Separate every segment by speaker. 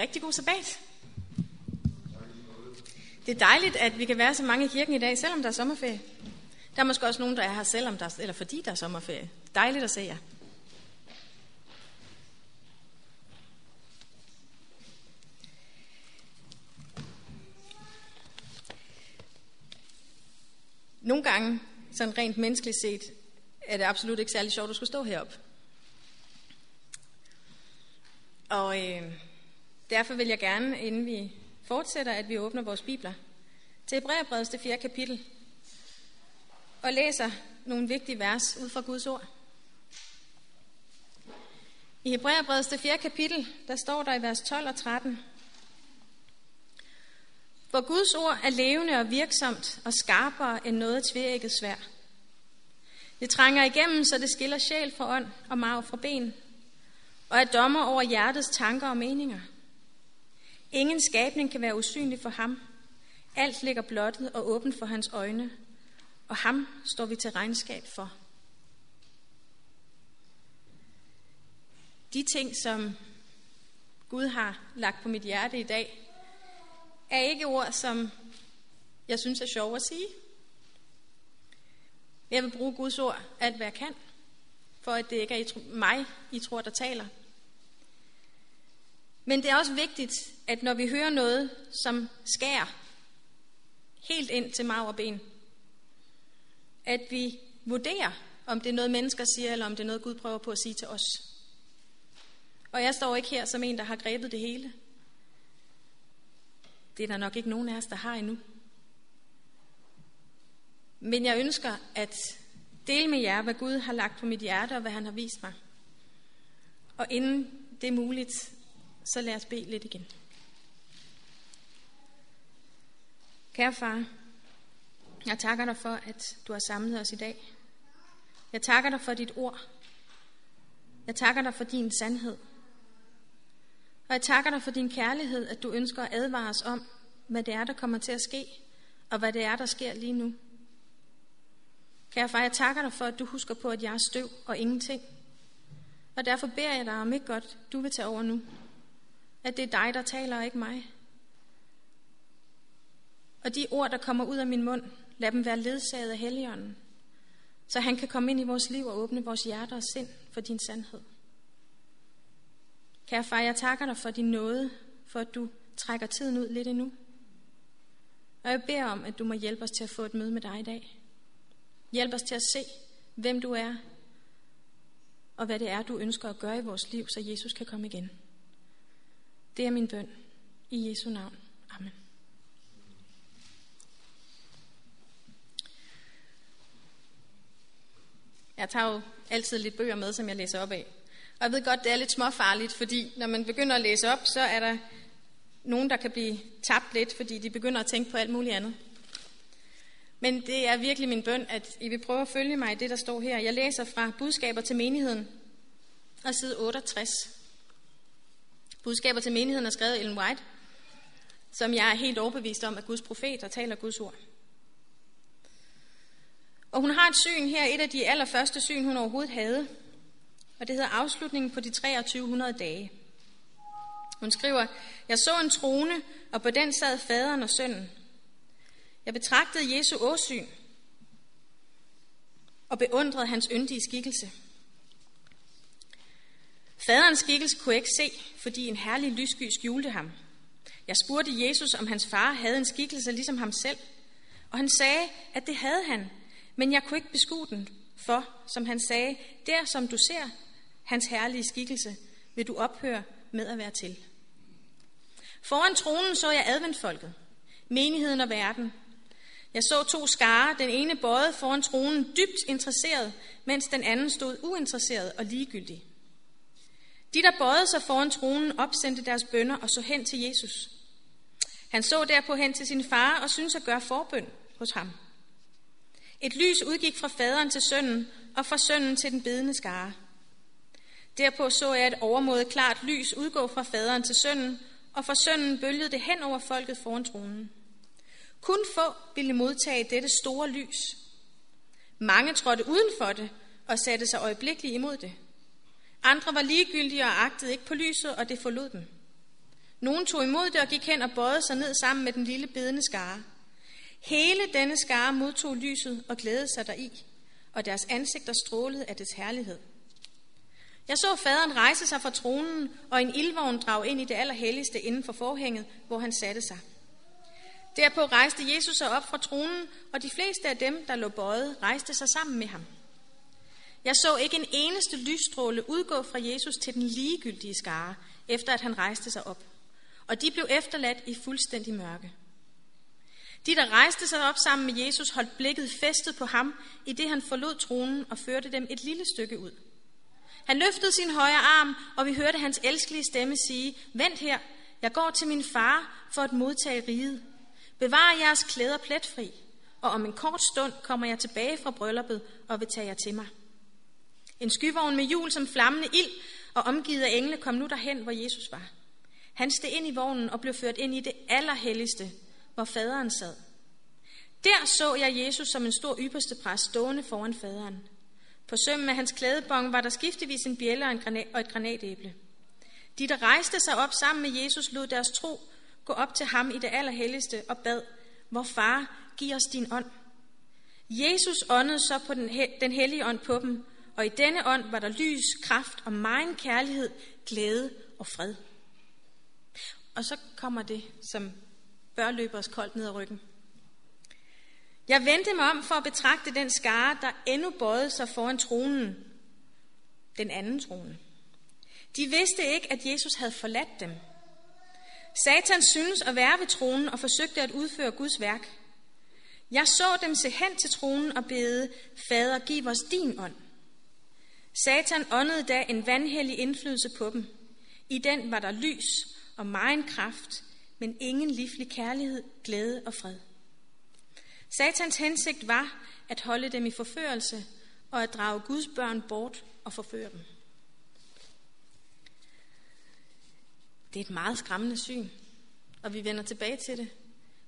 Speaker 1: Rigtig god sabbat. Det er dejligt, at vi kan være så mange i kirken i dag, selvom der er sommerferie. Der er måske også nogen, der er her, selvom der, eller fordi der er sommerferie. Dejligt at se jer. Nogle gange, sådan rent menneskeligt set, er det absolut ikke særlig sjovt at skulle stå heroppe. Og øh, derfor vil jeg gerne, inden vi fortsætter, at vi åbner vores bibler til Hebræerbrevets det fjerde kapitel og læser nogle vigtige vers ud fra Guds ord. I Hebræerbrevets det fjerde kapitel, der står der i vers 12 og 13, For Guds ord er levende og virksomt og skarpere end noget tværægget svær. Det trænger igennem, så det skiller sjæl fra ånd og marv fra ben, og er dommer over hjertets tanker og meninger. Ingen skabning kan være usynlig for ham. Alt ligger blottet og åbent for hans øjne, og ham står vi til regnskab for. De ting, som Gud har lagt på mit hjerte i dag, er ikke ord, som jeg synes er sjove at sige. Jeg vil bruge Guds ord alt, hvad jeg kan, for at det ikke er mig, I tror, der taler. Men det er også vigtigt, at når vi hører noget, som skærer helt ind til marv og ben, at vi vurderer, om det er noget, mennesker siger, eller om det er noget, Gud prøver på at sige til os. Og jeg står ikke her som en, der har grebet det hele. Det er der nok ikke nogen af os, der har endnu. Men jeg ønsker at dele med jer, hvad Gud har lagt på mit hjerte, og hvad han har vist mig. Og inden det er muligt, så lad os bede lidt igen. Kære far, jeg takker dig for, at du har samlet os i dag. Jeg takker dig for dit ord. Jeg takker dig for din sandhed. Og jeg takker dig for din kærlighed, at du ønsker at advare os om, hvad det er, der kommer til at ske, og hvad det er, der sker lige nu. Kære far, jeg takker dig for, at du husker på, at jeg er støv og ingenting. Og derfor beder jeg dig om ikke godt, du vil tage over nu. At det er dig, der taler, og ikke mig. Og de ord, der kommer ud af min mund, lad dem være ledsaget af Helligånden, så han kan komme ind i vores liv og åbne vores hjerter og sind for din sandhed. Kære far, jeg takker dig for din nåde, for at du trækker tiden ud lidt endnu. Og jeg beder om, at du må hjælpe os til at få et møde med dig i dag. Hjælp os til at se, hvem du er, og hvad det er, du ønsker at gøre i vores liv, så Jesus kan komme igen. Det er min bøn. I Jesu navn. Amen. Jeg tager jo altid lidt bøger med, som jeg læser op af. Og jeg ved godt, det er lidt småfarligt, fordi når man begynder at læse op, så er der nogen, der kan blive tabt lidt, fordi de begynder at tænke på alt muligt andet. Men det er virkelig min bøn, at I vil prøve at følge mig i det, der står her. Jeg læser fra budskaber til menigheden, og side 68. Budskaber til menigheden er skrevet Ellen White, som jeg er helt overbevist om, at Guds profet og taler Guds ord. Og hun har et syn her, et af de allerførste syn, hun overhovedet havde. Og det hedder afslutningen på de 2300 dage. Hun skriver, jeg så en trone, og på den sad faderen og sønnen. Jeg betragtede Jesu åsyn og beundrede hans yndige skikkelse. Faderens skikkelse kunne jeg ikke se, fordi en herlig lyssky skjulte ham. Jeg spurgte Jesus, om hans far havde en skikkelse ligesom ham selv, og han sagde, at det havde han, men jeg kunne ikke beskue den, for, som han sagde, der som du ser hans herlige skikkelse, vil du ophøre med at være til. Foran tronen så jeg adventfolket, menigheden og verden. Jeg så to skare, den ene bøjet foran tronen dybt interesseret, mens den anden stod uinteresseret og ligegyldig. De, der bøjede sig foran tronen, opsendte deres bønder og så hen til Jesus. Han så derpå hen til sin far og syntes at gøre forbøn hos ham. Et lys udgik fra faderen til sønnen, og fra sønnen til den bedende skare. Derpå så jeg et overmåde klart lys udgå fra faderen til sønnen, og fra sønnen bølgede det hen over folket foran tronen. Kun få ville modtage dette store lys. Mange trådte uden for det og satte sig øjeblikkeligt imod det. Andre var ligegyldige og agtede ikke på lyset, og det forlod dem. Nogen tog imod det og gik hen og bøjede sig ned sammen med den lille bedende skare. Hele denne skare modtog lyset og glædede sig deri, og deres ansigter strålede af dets herlighed. Jeg så faderen rejse sig fra tronen, og en ildvogn drage ind i det allerhelligste inden for forhænget, hvor han satte sig. Derpå rejste Jesus sig op fra tronen, og de fleste af dem, der lå bøjet, rejste sig sammen med ham. Jeg så ikke en eneste lysstråle udgå fra Jesus til den ligegyldige skare, efter at han rejste sig op. Og de blev efterladt i fuldstændig mørke. De, der rejste sig op sammen med Jesus, holdt blikket festet på ham, i det han forlod tronen og førte dem et lille stykke ud. Han løftede sin højre arm, og vi hørte hans elskelige stemme sige, Vent her, jeg går til min far for at modtage riget. Bevar jeres klæder pletfri, og om en kort stund kommer jeg tilbage fra brylluppet og vil tage jer til mig. En skyvogn med hjul som flammende ild og omgivet af engle kom nu derhen, hvor Jesus var. Han steg ind i vognen og blev ført ind i det allerhelligste, hvor faderen sad. Der så jeg Jesus som en stor ypperste præst stående foran faderen. På sømmen af hans klædebong var der skiftevis en bjælle og, en granat, og et granatæble. De, der rejste sig op sammen med Jesus, lod deres tro gå op til ham i det allerhelligste og bad, hvor far, giv os din ånd. Jesus åndede så på den, den hellige ånd på dem, og i denne ånd var der lys, kraft og meget kærlighed, glæde og fred. Og så kommer det, som bør løbe os koldt ned ad ryggen. Jeg vendte mig om for at betragte den skare, der endnu bøjede sig foran tronen, den anden trone. De vidste ikke, at Jesus havde forladt dem. Satan synes at være ved tronen og forsøgte at udføre Guds værk. Jeg så dem se hen til tronen og bede, Fader, giv os din ånd. Satan åndede da en vandhellig indflydelse på dem. I den var der lys og megen kraft, men ingen livlig kærlighed, glæde og fred. Satans hensigt var at holde dem i forførelse og at drage Guds børn bort og forføre dem. Det er et meget skræmmende syn, og vi vender tilbage til det.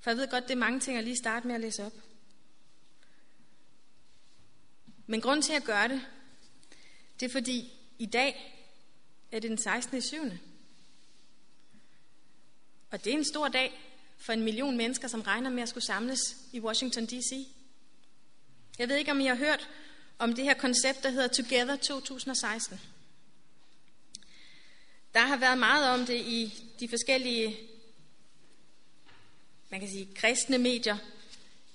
Speaker 1: For jeg ved godt, det er mange ting at lige starte med at læse op. Men grund til at gøre det, det er fordi i dag er det den 16. 7. Og det er en stor dag for en million mennesker, som regner med at skulle samles i Washington D.C. Jeg ved ikke, om I har hørt om det her koncept, der hedder Together 2016. Der har været meget om det i de forskellige, man kan sige, kristne medier,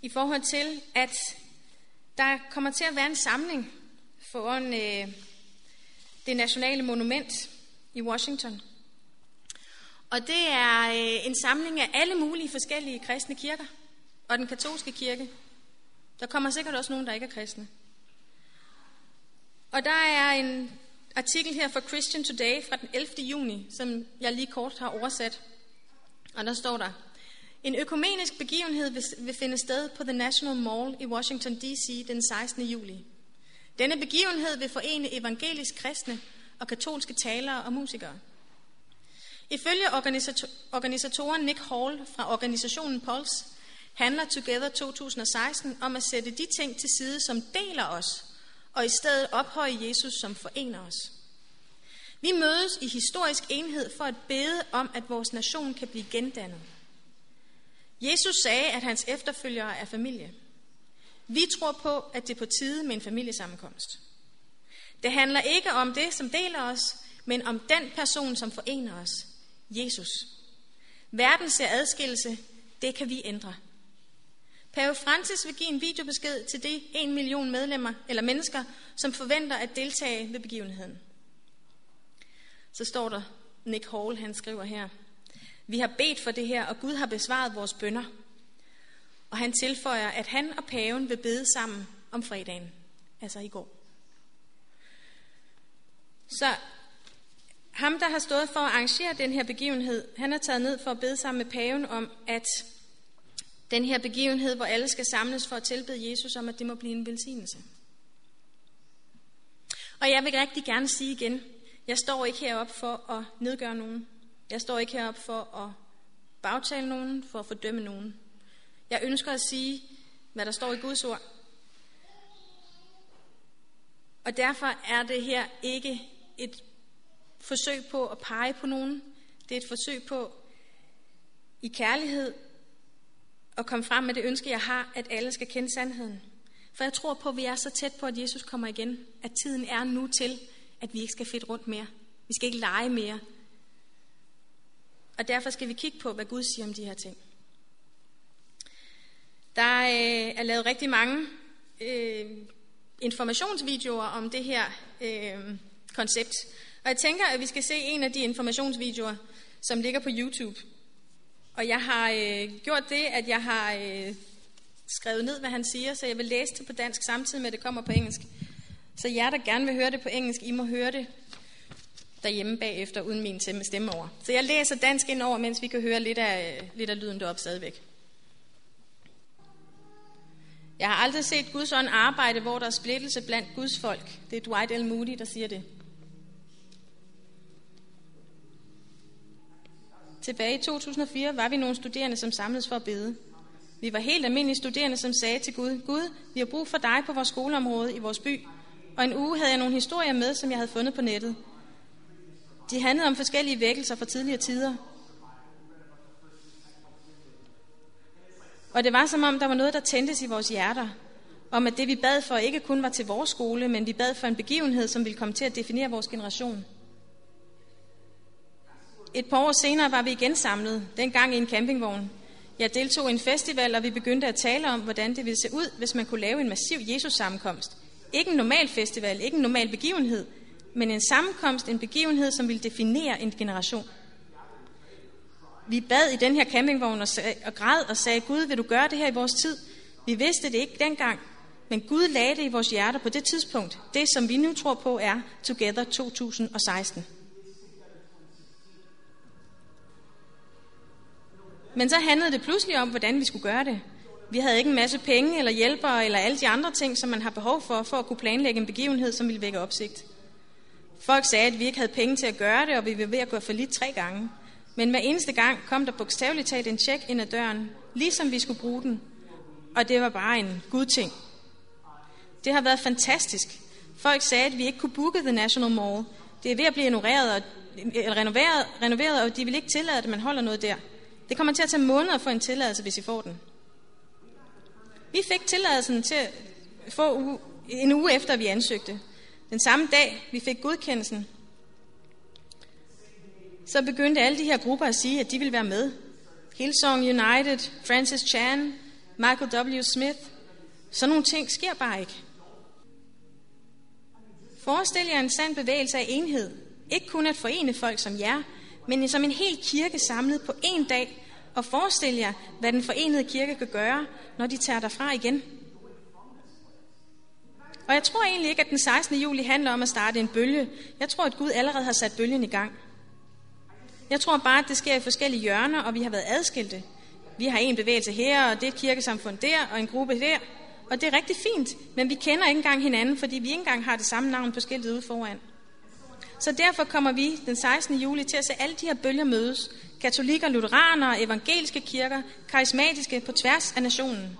Speaker 1: i forhold til, at der kommer til at være en samling foran øh, det nationale monument i Washington. Og det er øh, en samling af alle mulige forskellige kristne kirker og den katolske kirke. Der kommer sikkert også nogen, der ikke er kristne. Og der er en artikel her fra Christian Today fra den 11. juni, som jeg lige kort har oversat. Og der står der, en økumenisk begivenhed vil, vil finde sted på The National Mall i Washington D.C. den 16. juli. Denne begivenhed vil forene evangelisk kristne og katolske talere og musikere. Ifølge organisatoren Nick Hall fra organisationen Pulse handler Together 2016 om at sætte de ting til side, som deler os, og i stedet ophøje Jesus, som forener os. Vi mødes i historisk enhed for at bede om, at vores nation kan blive gendannet. Jesus sagde, at hans efterfølgere er familie. Vi tror på, at det er på tide med en familiesammenkomst. Det handler ikke om det, som deler os, men om den person, som forener os, Jesus. Verden ser adskillelse, det kan vi ændre. Pave Francis vil give en videobesked til de en million medlemmer eller mennesker, som forventer at deltage ved begivenheden. Så står der, Nick Hall, han skriver her, vi har bedt for det her, og Gud har besvaret vores bønder. Og han tilføjer, at han og paven vil bede sammen om fredagen, altså i går. Så ham, der har stået for at arrangere den her begivenhed, han er taget ned for at bede sammen med paven om, at den her begivenhed, hvor alle skal samles for at tilbede Jesus, om at det må blive en velsignelse. Og jeg vil rigtig gerne sige igen, jeg står ikke herop for at nedgøre nogen. Jeg står ikke herop for at bagtale nogen, for at fordømme nogen. Jeg ønsker at sige, hvad der står i Guds ord. Og derfor er det her ikke et forsøg på at pege på nogen. Det er et forsøg på i kærlighed at komme frem med det ønske, jeg har, at alle skal kende sandheden. For jeg tror på, at vi er så tæt på, at Jesus kommer igen, at tiden er nu til, at vi ikke skal fedt rundt mere. Vi skal ikke lege mere. Og derfor skal vi kigge på, hvad Gud siger om de her ting. Der øh, er lavet rigtig mange øh, informationsvideoer om det her øh, koncept. Og jeg tænker, at vi skal se en af de informationsvideoer, som ligger på YouTube. Og jeg har øh, gjort det, at jeg har øh, skrevet ned, hvad han siger, så jeg vil læse det på dansk samtidig med, at det kommer på engelsk. Så jer, der gerne vil høre det på engelsk, I må høre det derhjemme bagefter, uden min stemme over. Så jeg læser dansk ind over, mens vi kan høre lidt af, lidt af lyden deroppe stadigvæk. Jeg har aldrig set Guds ånd arbejde, hvor der er splittelse blandt Guds folk. Det er Dwight L. Moody, der siger det. Tilbage i 2004 var vi nogle studerende, som samledes for at bede. Vi var helt almindelige studerende, som sagde til Gud, Gud, vi har brug for dig på vores skoleområde i vores by. Og en uge havde jeg nogle historier med, som jeg havde fundet på nettet. De handlede om forskellige vækkelser fra tidligere tider. Og det var som om, der var noget, der tændtes i vores hjerter. Om at det, vi bad for, ikke kun var til vores skole, men vi bad for en begivenhed, som ville komme til at definere vores generation. Et par år senere var vi igen samlet, dengang i en campingvogn. Jeg deltog i en festival, og vi begyndte at tale om, hvordan det ville se ud, hvis man kunne lave en massiv Jesus-sammenkomst. Ikke en normal festival, ikke en normal begivenhed, men en sammenkomst, en begivenhed, som ville definere en generation. Vi bad i den her campingvogn og, sag, og græd og sagde, Gud, vil du gøre det her i vores tid? Vi vidste det ikke dengang, men Gud lagde det i vores hjerter på det tidspunkt. Det, som vi nu tror på, er Together 2016. Men så handlede det pludselig om, hvordan vi skulle gøre det. Vi havde ikke en masse penge eller hjælpere eller alle de andre ting, som man har behov for, for at kunne planlægge en begivenhed, som ville vække opsigt. Folk sagde, at vi ikke havde penge til at gøre det, og vi var ved at gå for lidt tre gange. Men hver eneste gang kom der bogstaveligt talt en tjek ind ad døren, ligesom vi skulle bruge den. Og det var bare en god ting. Det har været fantastisk. Folk sagde, at vi ikke kunne booke The National Mall. Det er ved at blive ignoreret og, eller renoveret, renoveret, og de vil ikke tillade, at man holder noget der. Det kommer til at tage måneder at få en tilladelse, hvis I får den. Vi fik tilladelsen til at få en uge efter, vi ansøgte. Den samme dag, vi fik godkendelsen, så begyndte alle de her grupper at sige, at de ville være med. Hillsong United, Francis Chan, Michael W. Smith. Sådan nogle ting sker bare ikke. Forestil jer en sand bevægelse af enhed. Ikke kun at forene folk som jer, men som en hel kirke samlet på en dag. Og forestil jer, hvad den forenede kirke kan gøre, når de tager derfra igen. Og jeg tror egentlig ikke, at den 16. juli handler om at starte en bølge. Jeg tror, at Gud allerede har sat bølgen i gang. Jeg tror bare, at det sker i forskellige hjørner, og vi har været adskilte. Vi har en bevægelse her, og det er et kirkesamfund der, og en gruppe der. Og det er rigtig fint, men vi kender ikke engang hinanden, fordi vi ikke engang har det samme navn på skiltet ude foran. Så derfor kommer vi den 16. juli til at se alle de her bølger mødes. Katolikker, lutheranere, evangeliske kirker, karismatiske på tværs af nationen.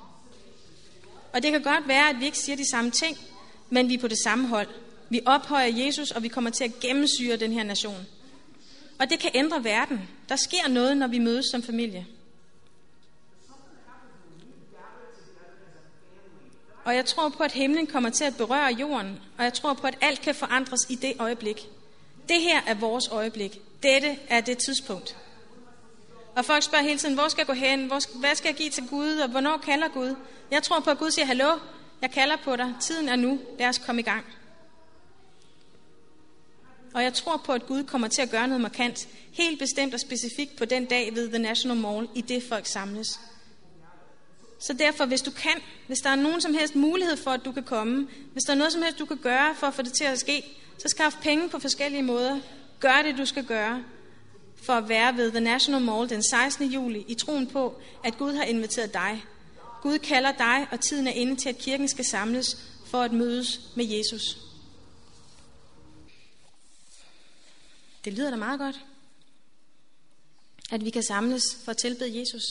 Speaker 1: Og det kan godt være, at vi ikke siger de samme ting, men vi er på det samme hold. Vi ophøjer Jesus, og vi kommer til at gennemsyre den her nation. Og det kan ændre verden. Der sker noget, når vi mødes som familie. Og jeg tror på, at himlen kommer til at berøre jorden, og jeg tror på, at alt kan forandres i det øjeblik. Det her er vores øjeblik. Dette er det tidspunkt. Og folk spørger hele tiden, hvor skal jeg gå hen? Hvor, hvad skal jeg give til Gud? Og hvornår kalder Gud? Jeg tror på, at Gud siger, hallo, jeg kalder på dig. Tiden er nu. Lad os komme i gang. Og jeg tror på, at Gud kommer til at gøre noget markant, helt bestemt og specifikt på den dag ved The National Mall, i det folk samles. Så derfor, hvis du kan, hvis der er nogen som helst mulighed for, at du kan komme, hvis der er noget som helst, du kan gøre for at få det til at ske, så skaff penge på forskellige måder. Gør det, du skal gøre for at være ved The National Mall den 16. juli i troen på, at Gud har inviteret dig. Gud kalder dig, og tiden er inde til, at kirken skal samles for at mødes med Jesus. Det lyder da meget godt, at vi kan samles for at tilbede Jesus.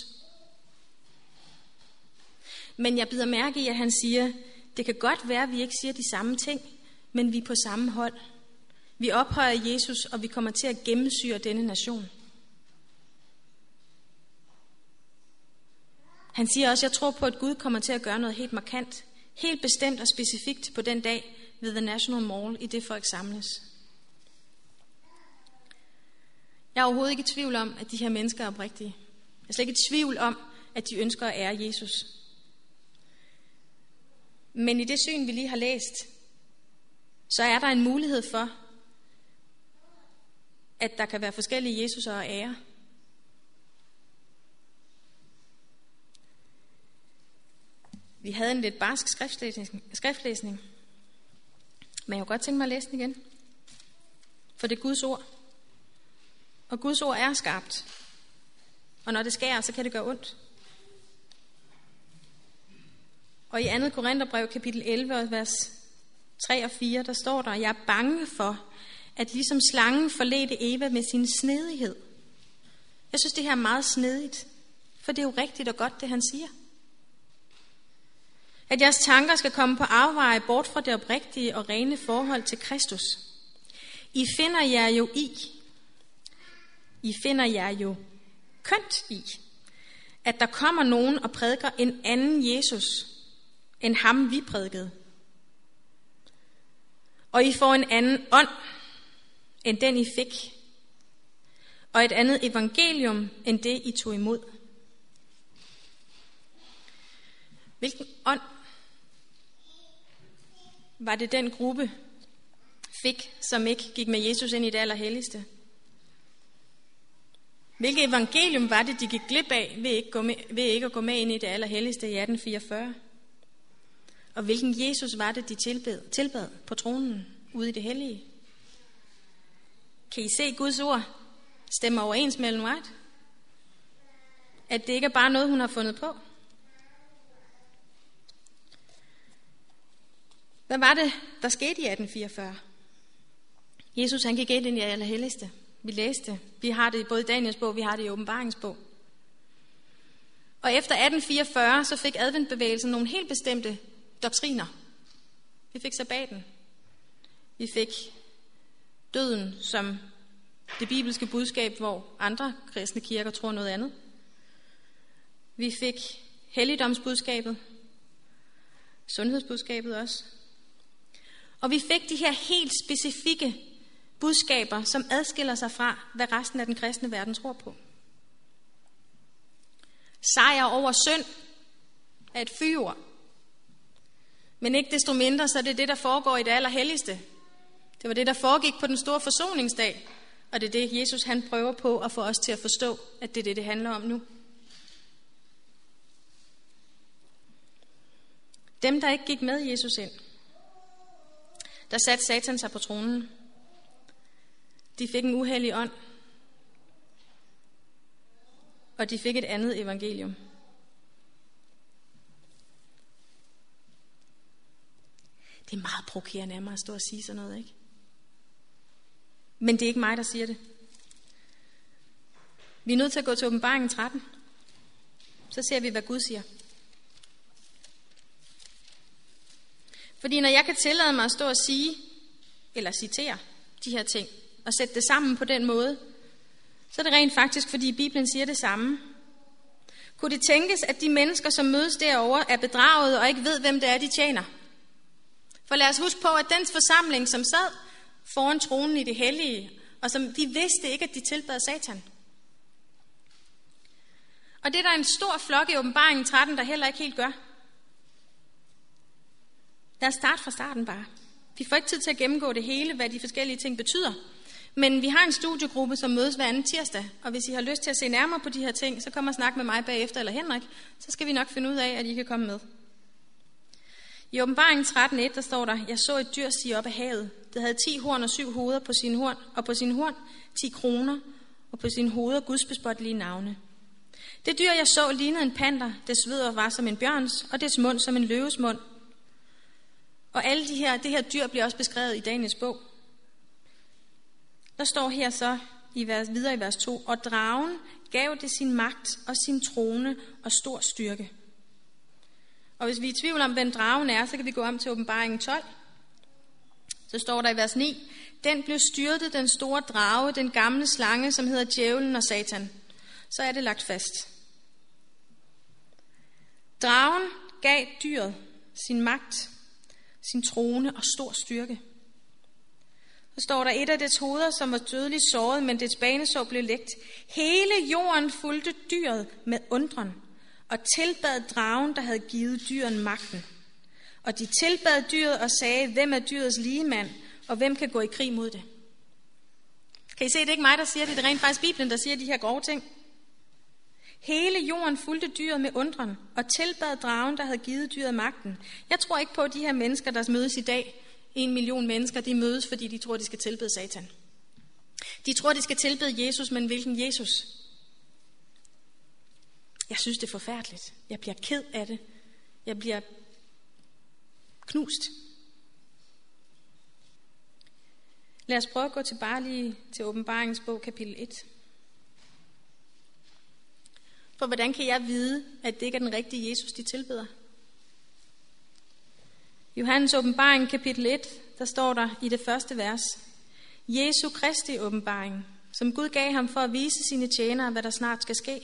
Speaker 1: Men jeg bider mærke i, at han siger, det kan godt være, at vi ikke siger de samme ting, men vi er på samme hold. Vi ophøjer Jesus, og vi kommer til at gennemsyre denne nation. Han siger også, jeg tror på, at Gud kommer til at gøre noget helt markant, helt bestemt og specifikt på den dag ved The National Mall, i det folk samles. Jeg er overhovedet ikke i tvivl om, at de her mennesker er oprigtige. Jeg er slet ikke i tvivl om, at de ønsker at ære Jesus. Men i det syn, vi lige har læst, så er der en mulighed for, at der kan være forskellige Jesuser og ære. Vi havde en lidt barsk skriftlæsning, skriftlæsning. Men jeg kunne godt tænke mig at læse den igen. For det er Guds ord. Og Guds ord er skarpt. Og når det skærer, så kan det gøre ondt. Og i 2. Korintherbrev kapitel 11, vers 3 og 4, der står der, jeg er bange for, at ligesom slangen forledte Eva med sin snedighed. Jeg synes, det her er meget snedigt, for det er jo rigtigt og godt, det han siger. At jeres tanker skal komme på afveje bort fra det oprigtige og rene forhold til Kristus. I finder jer jo i, i finder jer jo kønt i, at der kommer nogen og prædiker en anden Jesus, end ham vi prædikede. Og I får en anden ånd, end den I fik, og et andet evangelium, end det I tog imod. Hvilken ånd var det den gruppe fik, som ikke gik med Jesus ind i det allerhelligste? Hvilket evangelium var det, de gik glip af ved ikke, gå med, ved ikke at gå med ind i det allerhelligste i 1844? Og hvilken Jesus var det, de tilbed, tilbad på tronen ude i det hellige? Kan I se Guds ord stemme overens med Ellen White? At det ikke er bare noget, hun har fundet på? Hvad var det, der skete i 1844? Jesus han gik ind i det allerhelligste. Vi læste. Vi har det både i Daniels bog, vi har det i åbenbaringsbog. Og efter 1844, så fik adventbevægelsen nogle helt bestemte doktriner. Vi fik sabbaten. Vi fik døden som det bibelske budskab, hvor andre kristne kirker tror noget andet. Vi fik helligdomsbudskabet, sundhedsbudskabet også. Og vi fik de her helt specifikke budskaber, som adskiller sig fra, hvad resten af den kristne verden tror på. Sejr over synd er et fyord. Men ikke desto mindre, så er det det, der foregår i det allerhelligste. Det var det, der foregik på den store forsoningsdag. Og det er det, Jesus han prøver på at få os til at forstå, at det er det, det handler om nu. Dem, der ikke gik med Jesus ind, der satte Satan sig på tronen. De fik en uheldig ånd, og de fik et andet evangelium. Det er meget provokerende af mig at stå og sige sådan noget, ikke? Men det er ikke mig, der siger det. Vi er nødt til at gå til åbenbaringen 13. Så ser vi, hvad Gud siger. Fordi når jeg kan tillade mig at stå og sige, eller citere de her ting, og sætte det sammen på den måde, så er det rent faktisk, fordi Bibelen siger det samme. Kunne det tænkes, at de mennesker, som mødes derovre, er bedraget og ikke ved, hvem det er, de tjener? For lad os huske på, at den forsamling, som sad foran tronen i det hellige, og som de vidste ikke, at de tilbad Satan. Og det er der en stor flok i åbenbaringen 13, der heller ikke helt gør. Lad os starte fra starten bare. Vi får ikke tid til at gennemgå det hele, hvad de forskellige ting betyder. Men vi har en studiegruppe, som mødes hver anden tirsdag, og hvis I har lyst til at se nærmere på de her ting, så kom og snak med mig bagefter eller Henrik, så skal vi nok finde ud af, at I kan komme med. I åbenbaringen 13.1, der står der, jeg så et dyr sige op af havet. Det havde 10 horn og syv hoveder på sin horn, og på sin horn 10 kroner, og på sin hoveder gudsbespottelige navne. Det dyr, jeg så, lignede en panter. Dets sveder var som en bjørns, og dets mund som en løves mund. Og alle de her, det her dyr bliver også beskrevet i Daniels bog. Der står her så i vers, videre i vers 2, og dragen gav det sin magt og sin trone og stor styrke. Og hvis vi er i tvivl om, hvem dragen er, så kan vi gå om til åbenbaringen 12. Så står der i vers 9, den blev styrtet, den store drage, den gamle slange, som hedder djævlen og satan. Så er det lagt fast. Dragen gav dyret sin magt, sin trone og stor styrke. Så står der et af dets hoveder, som var dødeligt såret, men dets banesår blev lægt. Hele jorden fulgte dyret med undren og tilbad dragen, der havde givet dyren magten. Og de tilbad dyret og sagde, hvem er dyrets ligemand, og hvem kan gå i krig mod det? Kan I se, det er ikke mig, der siger det, det er rent faktisk Bibelen, der siger de her grove ting. Hele jorden fulgte dyret med undren og tilbad dragen, der havde givet dyret magten. Jeg tror ikke på, at de her mennesker, der mødes i dag, en million mennesker, de mødes, fordi de tror, de skal tilbede Satan. De tror, de skal tilbede Jesus, men hvilken Jesus? Jeg synes, det er forfærdeligt. Jeg bliver ked af det. Jeg bliver knust. Lad os prøve at gå til bare lige til åbenbaringens bog, kapitel 1. For hvordan kan jeg vide, at det ikke er den rigtige Jesus, de tilbeder? Johannes åbenbaring, kapitel 1, der står der i det første vers, Jesu Kristi åbenbaring, som Gud gav ham for at vise sine tjenere, hvad der snart skal ske,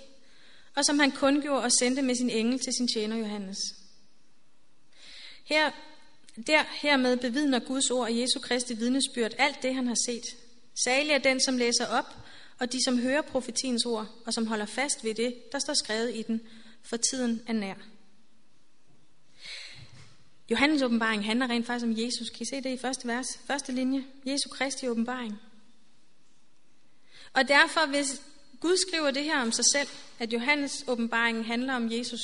Speaker 1: og som han kundgjorde og sendte med sin engel til sin tjener Johannes. Her, der hermed bevidner Guds ord og Jesu Kristi vidnesbyrd alt det, han har set. Særlig er den, som læser op, og de, som hører profetiens ord, og som holder fast ved det, der står skrevet i den, for tiden er nær. Johannes åbenbaring handler rent faktisk om Jesus. Kan I se det i første vers? Første linje. Jesu Kristi åbenbaring. Og derfor, hvis Gud skriver det her om sig selv, at Johannes åbenbaringen handler om Jesus,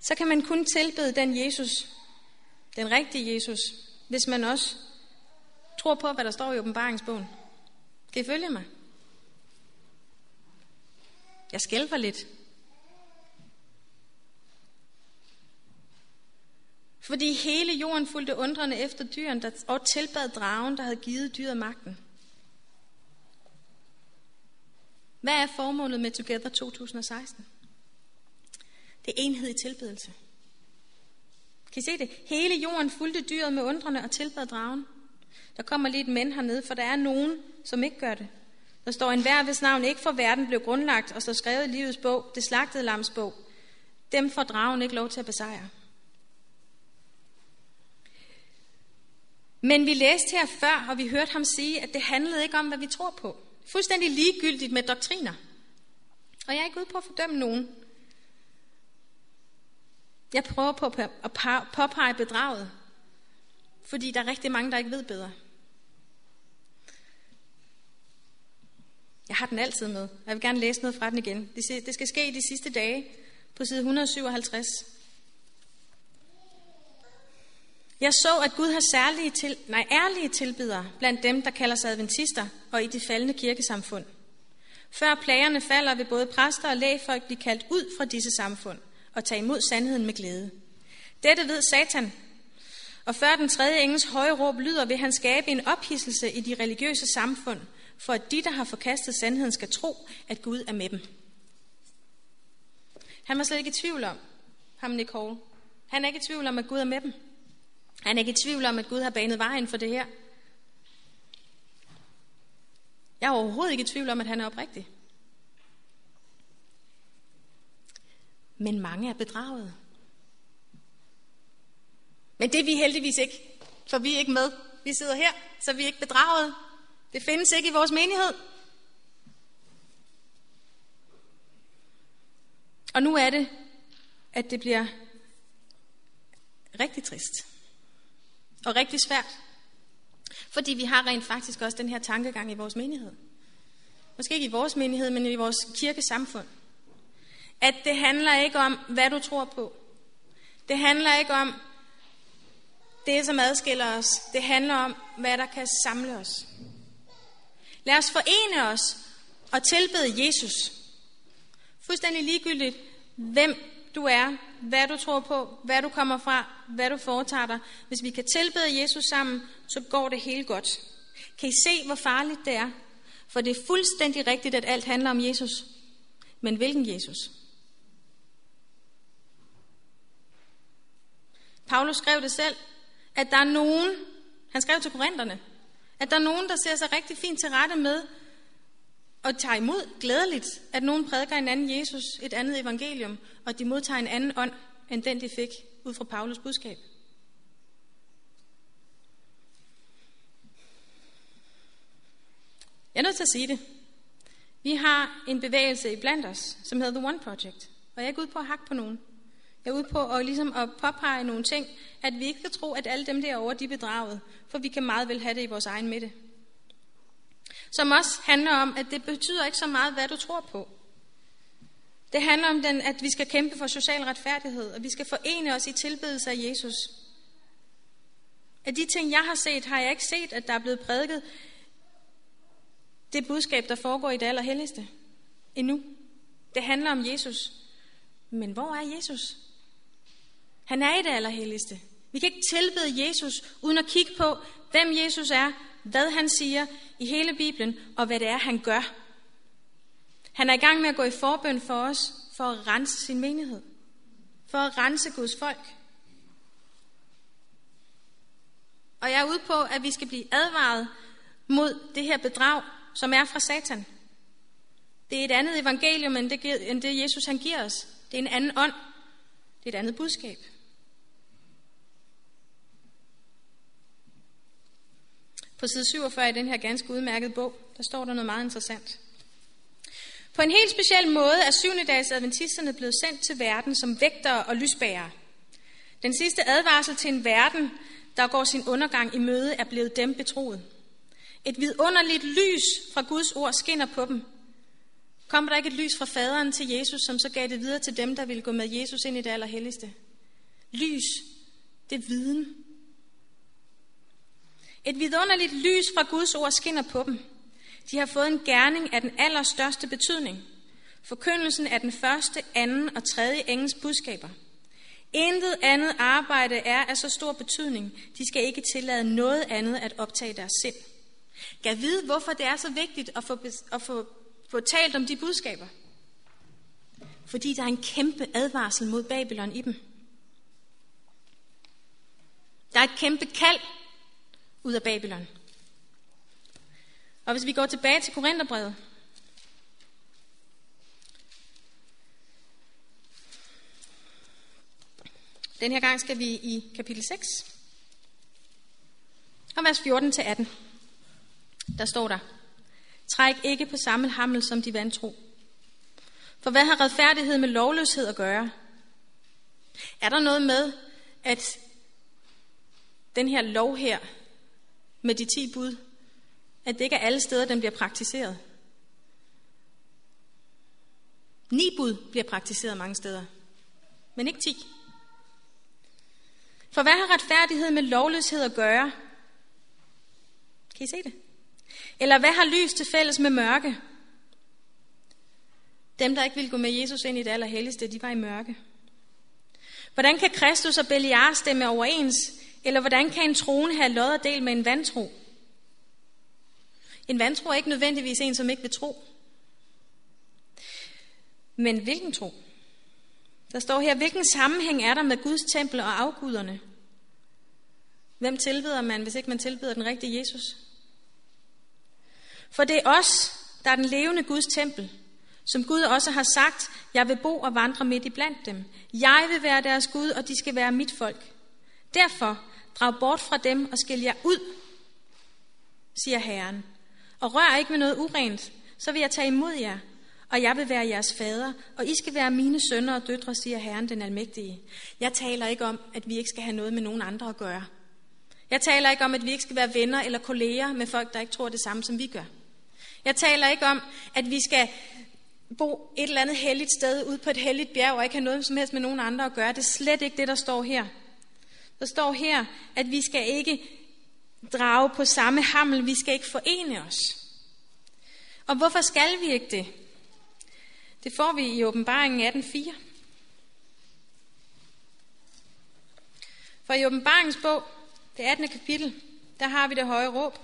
Speaker 1: så kan man kun tilbede den Jesus, den rigtige Jesus, hvis man også tror på, hvad der står i åbenbaringsbogen. Kan I følge mig? Jeg skælver lidt. Fordi hele jorden fulgte undrende efter dyren der, og tilbad dragen, der havde givet dyret magten. Hvad er formålet med Together 2016? Det er enhed i tilbedelse. Kan I se det? Hele jorden fulgte dyret med undrende og tilbad dragen. Der kommer lige et men hernede, for der er nogen, som ikke gør det. Der står en hver, hvis navn ikke for verden blev grundlagt, og så skrevet i livets bog, det slagtede lams bog. Dem får dragen ikke lov til at besejre. Men vi læste her før, og vi hørte ham sige, at det handlede ikke om, hvad vi tror på. Fuldstændig ligegyldigt med doktriner. Og jeg er ikke ude på at fordømme nogen. Jeg prøver på at påpege bedraget, fordi der er rigtig mange, der ikke ved bedre. Jeg har den altid med. Jeg vil gerne læse noget fra den igen. Det skal ske i de sidste dage på side 157. Jeg så, at Gud har særlige til, nej, ærlige tilbydere blandt dem, der kalder sig adventister og i de faldende kirkesamfund. Før plagerne falder, vil både præster og lægfolk blive kaldt ud fra disse samfund og tage imod sandheden med glæde. Dette ved Satan, og før den tredje engels høje råb lyder, vil han skabe en ophidselse i de religiøse samfund, for at de, der har forkastet sandheden, skal tro, at Gud er med dem. Han var slet ikke i tvivl om, ham Nicole. Han er ikke i tvivl om, at Gud er med dem. Han er ikke i tvivl om, at Gud har banet vejen for det her. Jeg er overhovedet ikke i tvivl om, at han er oprigtig. Men mange er bedraget. Men det er vi heldigvis ikke, for vi er ikke med. Vi sidder her, så vi er ikke bedraget. Det findes ikke i vores menighed. Og nu er det, at det bliver rigtig trist og rigtig svært. Fordi vi har rent faktisk også den her tankegang i vores menighed. Måske ikke i vores menighed, men i vores kirkesamfund. At det handler ikke om, hvad du tror på. Det handler ikke om det, som adskiller os. Det handler om, hvad der kan samle os. Lad os forene os og tilbede Jesus. Fuldstændig ligegyldigt, hvem du er, hvad du tror på, hvad du kommer fra, hvad du foretager dig. Hvis vi kan tilbede Jesus sammen, så går det helt godt. Kan I se, hvor farligt det er? For det er fuldstændig rigtigt, at alt handler om Jesus. Men hvilken Jesus? Paulus skrev det selv, at der er nogen, han skrev til korinterne, at der er nogen, der ser sig rigtig fint til rette med og tager imod glædeligt, at nogen prædiker en anden Jesus, et andet evangelium, og de modtager en anden ånd, end den de fik ud fra Paulus budskab. Jeg er nødt til at sige det. Vi har en bevægelse i blandt os, som hedder The One Project. Og jeg er ikke ude på at hakke på nogen. Jeg er ude på at, ligesom at påpege nogle ting, at vi ikke skal tro, at alle dem derovre, de er bedraget. For vi kan meget vel have det i vores egen midte. Som også handler om, at det betyder ikke så meget, hvad du tror på. Det handler om, den, at vi skal kæmpe for social retfærdighed, og vi skal forene os i tilbedelse af Jesus. Af de ting, jeg har set, har jeg ikke set, at der er blevet prædiket det budskab, der foregår i det allerhelligste endnu. Det handler om Jesus. Men hvor er Jesus? Han er i det allerhelligste. Vi kan ikke tilbede Jesus uden at kigge på, hvem Jesus er, hvad han siger i hele Bibelen, og hvad det er, han gør. Han er i gang med at gå i forbøn for os, for at rense sin menighed. For at rense Guds folk. Og jeg er ude på, at vi skal blive advaret mod det her bedrag, som er fra Satan. Det er et andet evangelium, end det, end det Jesus han giver os. Det er en anden ånd. Det er et andet budskab. På side 47 i den her ganske udmærkede bog, der står der noget meget interessant. På en helt speciel måde er syvende dags adventisterne blevet sendt til verden som vægtere og lysbærere. Den sidste advarsel til en verden, der går sin undergang i møde, er blevet dem betroet. Et vidunderligt lys fra Guds ord skinner på dem. Kom der ikke et lys fra faderen til Jesus, som så gav det videre til dem, der ville gå med Jesus ind i det allerhelligste? Lys, det er viden. Et vidunderligt lys fra Guds ord skinner på dem. De har fået en gerning af den allerstørste betydning. Forkyndelsen af den første, anden og tredje engels budskaber. Intet andet arbejde er af så stor betydning. De skal ikke tillade noget andet at optage deres sind. Gav vide, hvorfor det er så vigtigt at få, at få, få talt om de budskaber. Fordi der er en kæmpe advarsel mod Babylon i dem. Der er et kæmpe kald ud af Babylon. Og hvis vi går tilbage til Korintherbrevet, Den her gang skal vi i kapitel 6, og vers 14-18. Der står der, Træk ikke på samme hammel som de vantro. For hvad har retfærdighed med lovløshed at gøre? Er der noget med, at den her lov her, med de ti bud, at det ikke er alle steder, den bliver praktiseret? Ni bud bliver praktiseret mange steder, men ikke ti. For hvad har retfærdighed med lovløshed at gøre? Kan I se det? Eller hvad har lys til fælles med mørke? Dem, der ikke ville gå med Jesus ind i det allerhelligste, de var i mørke. Hvordan kan Kristus og Beliar stemme overens? Eller hvordan kan en troende have lod og del med en vantro? En vantro er ikke nødvendigvis en, som ikke vil tro. Men hvilken tro? Der står her, hvilken sammenhæng er der med Guds tempel og afguderne? Hvem tilbeder man, hvis ikke man tilbeder den rigtige Jesus? For det er os, der er den levende Guds tempel, som Gud også har sagt, jeg vil bo og vandre midt i blandt dem. Jeg vil være deres Gud, og de skal være mit folk. Derfor drag bort fra dem og skil jer ud, siger Herren. Og rør ikke med noget urent, så vil jeg tage imod jer, og jeg vil være jeres fader, og I skal være mine sønner og døtre, siger Herren den Almægtige. Jeg taler ikke om, at vi ikke skal have noget med nogen andre at gøre. Jeg taler ikke om, at vi ikke skal være venner eller kolleger med folk, der ikke tror det samme, som vi gør. Jeg taler ikke om, at vi skal bo et eller andet helligt sted ude på et helligt bjerg og ikke have noget som helst med nogen andre at gøre. Det er slet ikke det, der står her. Der står her, at vi skal ikke drage på samme hammel, vi skal ikke forene os. Og hvorfor skal vi ikke det? Det får vi i åbenbaringen 18.4. For i åbenbaringens bog, det 18. kapitel, der har vi det høje råb.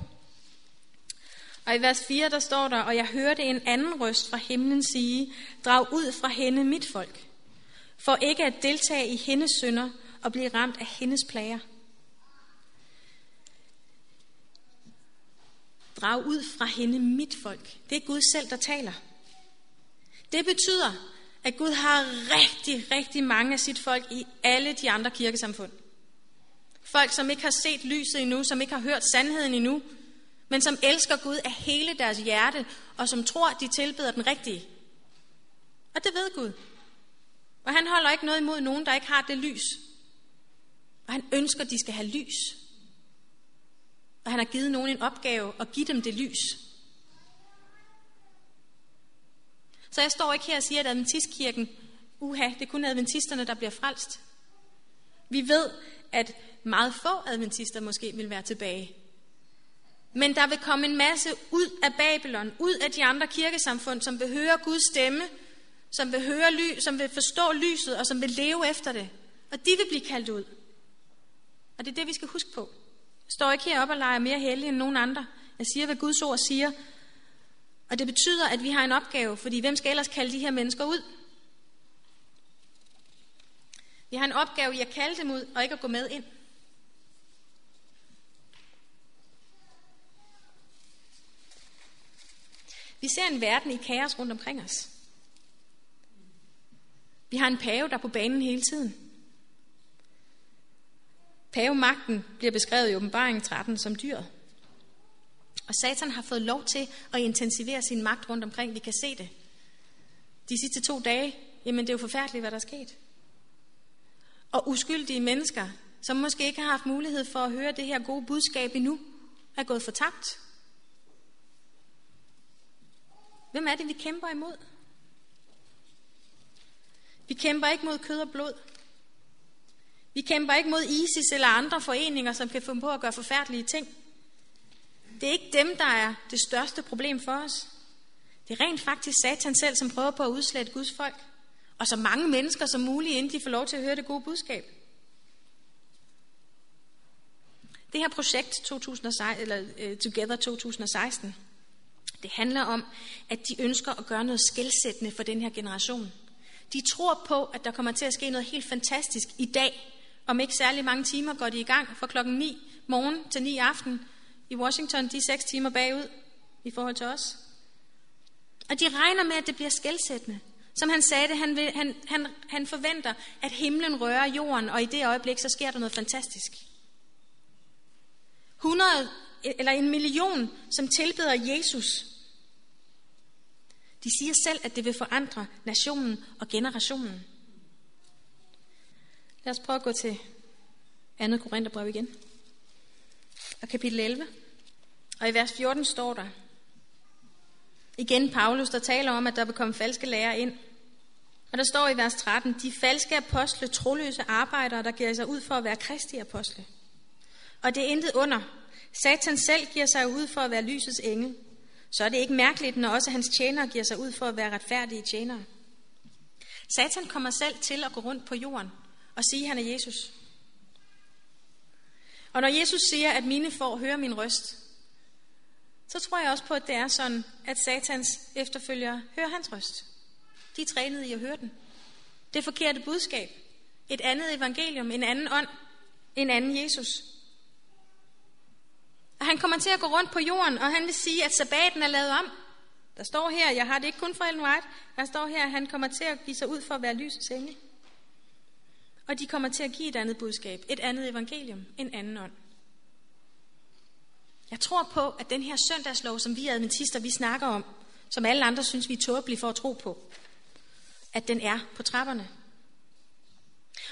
Speaker 1: Og i vers 4, der står der, og jeg hørte en anden røst fra himlen sige, drag ud fra hende mit folk, for ikke at deltage i hendes synder og blive ramt af hendes plager. Drag ud fra hende mit folk. Det er Gud selv, der taler. Det betyder, at Gud har rigtig, rigtig mange af sit folk i alle de andre kirkesamfund. Folk, som ikke har set lyset endnu, som ikke har hørt sandheden endnu, men som elsker Gud af hele deres hjerte, og som tror, at de tilbeder den rigtige. Og det ved Gud. Og han holder ikke noget imod nogen, der ikke har det lys. Og han ønsker, at de skal have lys. Og han har givet nogen en opgave at give dem det lys. Så jeg står ikke her og siger, at Adventistkirken, uha, det er kun adventisterne, der bliver frelst. Vi ved, at meget få adventister måske vil være tilbage. Men der vil komme en masse ud af Babylon, ud af de andre kirkesamfund, som vil høre Guds stemme, som vil høre ly, som vil forstå lyset, og som vil leve efter det. Og de vil blive kaldt ud. Og det er det, vi skal huske på. Jeg står ikke heroppe og leger mere hellig end nogen andre. Jeg siger, hvad Guds ord siger. Og det betyder, at vi har en opgave, fordi hvem skal ellers kalde de her mennesker ud? Vi har en opgave i at kalde dem ud, og ikke at gå med ind. Vi ser en verden i kaos rundt omkring os. Vi har en pave, der er på banen hele tiden. Pavemagten bliver beskrevet i åbenbaringen 13 som dyret. Og Satan har fået lov til at intensivere sin magt rundt omkring. Vi kan se det. De sidste to dage, jamen det er jo forfærdeligt, hvad der er sket. Og uskyldige mennesker, som måske ikke har haft mulighed for at høre det her gode budskab endnu, er gået fortabt. Hvem er det, vi kæmper imod? Vi kæmper ikke mod kød og blod. Vi kæmper ikke mod ISIS eller andre foreninger, som kan finde på at gøre forfærdelige ting. Det er ikke dem, der er det største problem for os. Det er rent faktisk Satan selv, som prøver på at udslette Guds folk. Og så mange mennesker som muligt, inden de får lov til at høre det gode budskab. Det her projekt 2016, eller, uh, Together 2016, det handler om, at de ønsker at gøre noget skældsættende for den her generation. De tror på, at der kommer til at ske noget helt fantastisk i dag. Om ikke særlig mange timer går de i gang fra klokken 9 morgen til 9 aften. I Washington, de er 6 timer bagud i forhold til os. Og de regner med, at det bliver skældsættende. Som han sagde det, han, vil, han, han, han forventer, at himlen rører jorden, og i det øjeblik, så sker der noget fantastisk. 100 eller en million, som tilbeder Jesus. De siger selv, at det vil forandre nationen og generationen. Lad os prøve at gå til 2. Korintherbrev igen. Og kapitel 11. Og i vers 14 står der, igen Paulus, der taler om, at der vil komme falske lærere ind. Og der står i vers 13, de falske apostle, troløse arbejdere, der giver sig ud for at være kristi apostle. Og det er intet under. Satan selv giver sig ud for at være lysets engel. Så er det ikke mærkeligt, når også hans tjenere giver sig ud for at være retfærdige tjenere. Satan kommer selv til at gå rundt på jorden og sige, at han er Jesus. Og når Jesus siger, at mine får høre min røst, så tror jeg også på, at det er sådan, at satans efterfølgere hører hans røst. De er trænet i at høre den. Det forkerte budskab. Et andet evangelium, en anden ånd, en anden Jesus. Og han kommer til at gå rundt på jorden, og han vil sige, at sabbaten er lavet om. Der står her, jeg har det ikke kun for Ellen White, der står her, at han kommer til at give sig ud for at være lysets engel. Og de kommer til at give et andet budskab, et andet evangelium, en anden ånd. Jeg tror på, at den her søndagslov, som vi adventister, vi snakker om, som alle andre synes, vi er tåbelige for at tro på, at den er på trapperne.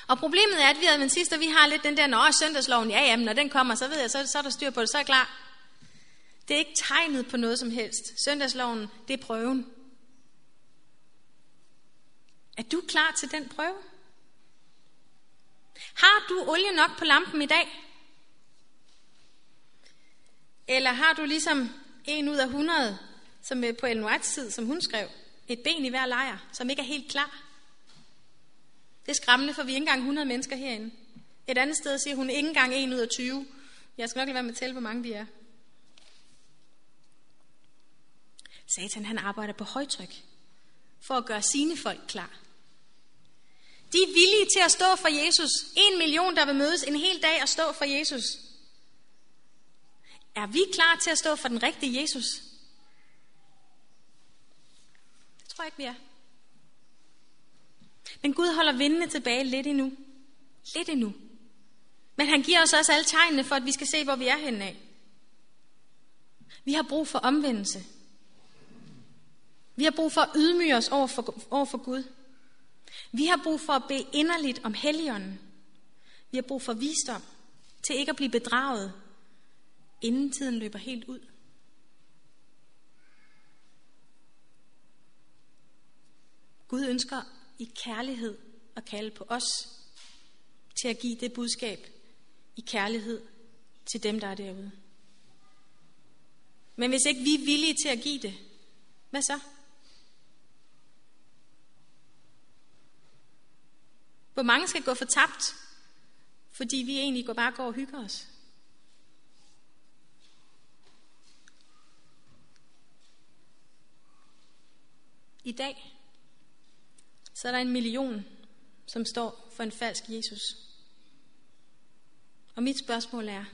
Speaker 1: Og problemet er, at vi adventister, vi har lidt den der, når søndagsloven, ja, jamen, når den kommer, så ved jeg, så, så er der styr på det, så er jeg klar. Det er ikke tegnet på noget som helst. Søndagsloven, det er prøven. Er du klar til den prøve? Har du olie nok på lampen i dag? Eller har du ligesom en ud af 100, som øh, på Ellen Whites tid, som hun skrev, et ben i hver lejr, som ikke er helt klar? Det er skræmmende, for vi er ikke engang 100 mennesker herinde. Et andet sted siger hun ikke engang 1 ud af 20. Jeg skal nok lade være med at tælle, hvor mange vi er. Satan han arbejder på højtryk for at gøre sine folk klar. De er villige til at stå for Jesus. En million, der vil mødes en hel dag og stå for Jesus. Er vi klar til at stå for den rigtige Jesus? Det tror jeg ikke, vi er. Men Gud holder vindene tilbage lidt endnu. Lidt endnu. Men han giver os også alle tegnene for, at vi skal se, hvor vi er henne af. Vi har brug for omvendelse. Vi har brug for at ydmyge os over for, over for Gud. Vi har brug for at bede inderligt om helligånden. Vi har brug for visdom til ikke at blive bedraget, inden tiden løber helt ud. Gud ønsker i kærlighed at kalde på os til at give det budskab i kærlighed til dem, der er derude. Men hvis ikke vi er villige til at give det, hvad så? Hvor mange skal gå for tabt, fordi vi egentlig går bare går og hygger os? I dag, så er der en million, som står for en falsk Jesus. Og mit spørgsmål er,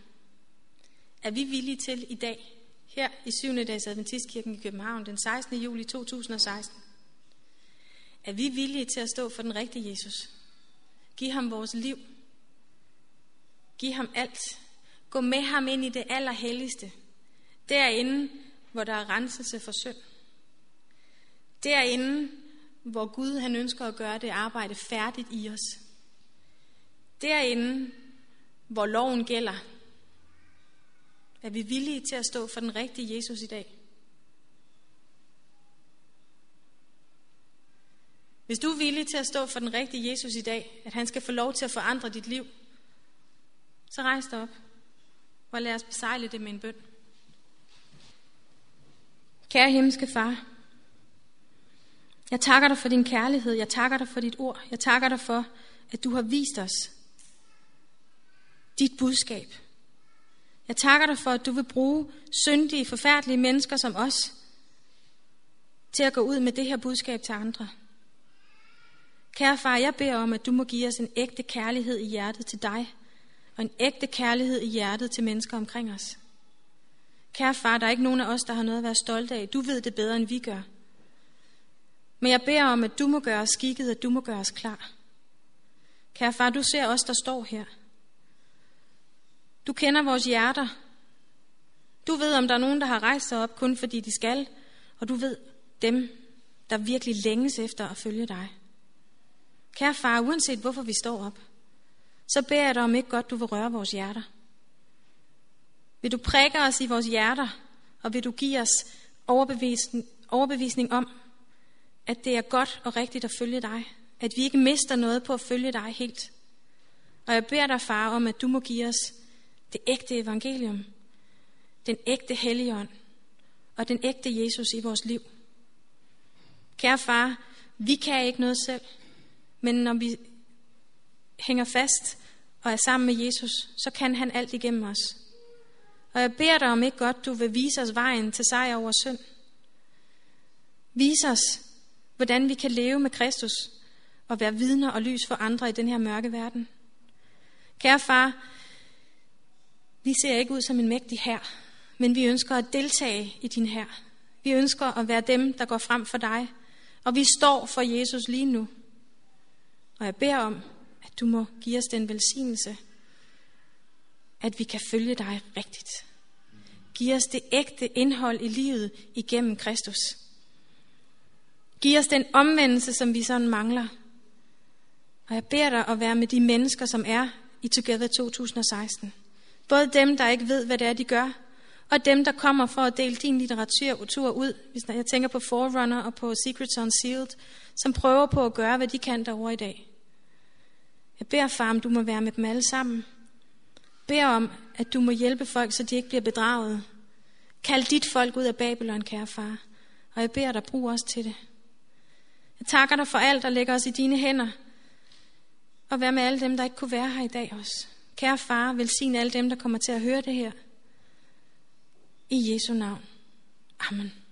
Speaker 1: er vi villige til i dag, her i 7. dags Adventistkirken i København, den 16. juli 2016, er vi villige til at stå for den rigtige Jesus? Giv ham vores liv. Giv ham alt. Gå med ham ind i det allerhelligste. Derinde, hvor der er renselse for synd. Derinde, hvor Gud han ønsker at gøre det arbejde færdigt i os. Derinde, hvor loven gælder. Er vi villige til at stå for den rigtige Jesus i dag? Hvis du er villig til at stå for den rigtige Jesus i dag, at han skal få lov til at forandre dit liv, så rejs dig op og lad os besejle det med en bøn. Kære himmelske far, jeg takker dig for din kærlighed, jeg takker dig for dit ord, jeg takker dig for, at du har vist os dit budskab. Jeg takker dig for, at du vil bruge syndige, forfærdelige mennesker som os til at gå ud med det her budskab til andre. Kære far, jeg beder om, at du må give os en ægte kærlighed i hjertet til dig, og en ægte kærlighed i hjertet til mennesker omkring os. Kære far, der er ikke nogen af os, der har noget at være stolte af. Du ved det bedre, end vi gør. Men jeg beder om, at du må gøre os skikket, at du må gøre os klar. Kære far, du ser os, der står her. Du kender vores hjerter. Du ved, om der er nogen, der har rejst sig op kun fordi de skal, og du ved dem, der virkelig længes efter at følge dig. Kære far, uanset hvorfor vi står op, så beder jeg dig om ikke godt, du vil røre vores hjerter. Vil du prikke os i vores hjerter, og vil du give os overbevisning, overbevisning om, at det er godt og rigtigt at følge dig. At vi ikke mister noget på at følge dig helt. Og jeg beder dig, far, om at du må give os det ægte evangelium, den ægte helligånd og den ægte Jesus i vores liv. Kære far, vi kan ikke noget selv. Men når vi hænger fast og er sammen med Jesus, så kan han alt igennem os. Og jeg beder dig om ikke godt, du vil vise os vejen til sejr over synd. Vis os, hvordan vi kan leve med Kristus og være vidner og lys for andre i den her mørke verden. Kære far, vi ser ikke ud som en mægtig her, men vi ønsker at deltage i din her. Vi ønsker at være dem, der går frem for dig, og vi står for Jesus lige nu. Og jeg beder om, at du må give os den velsignelse, at vi kan følge dig rigtigt. Giv os det ægte indhold i livet igennem Kristus. Giv os den omvendelse, som vi sådan mangler. Og jeg beder dig at være med de mennesker, som er i Together 2016. Både dem, der ikke ved, hvad det er, de gør, og dem, der kommer for at dele din litteratur ud. Hvis jeg tænker på Forerunner og på Secrets Unsealed, som prøver på at gøre, hvad de kan derovre i dag. Jeg beder, far, om du må være med dem alle sammen. Bed om, at du må hjælpe folk, så de ikke bliver bedraget. Kald dit folk ud af Babylon, kære far. Og jeg beder dig, brug os til det. Jeg takker dig for alt, der lægger os i dine hænder. Og vær med alle dem, der ikke kunne være her i dag også. Kære far, velsign alle dem, der kommer til at høre det her. I Jesu navn. Amen.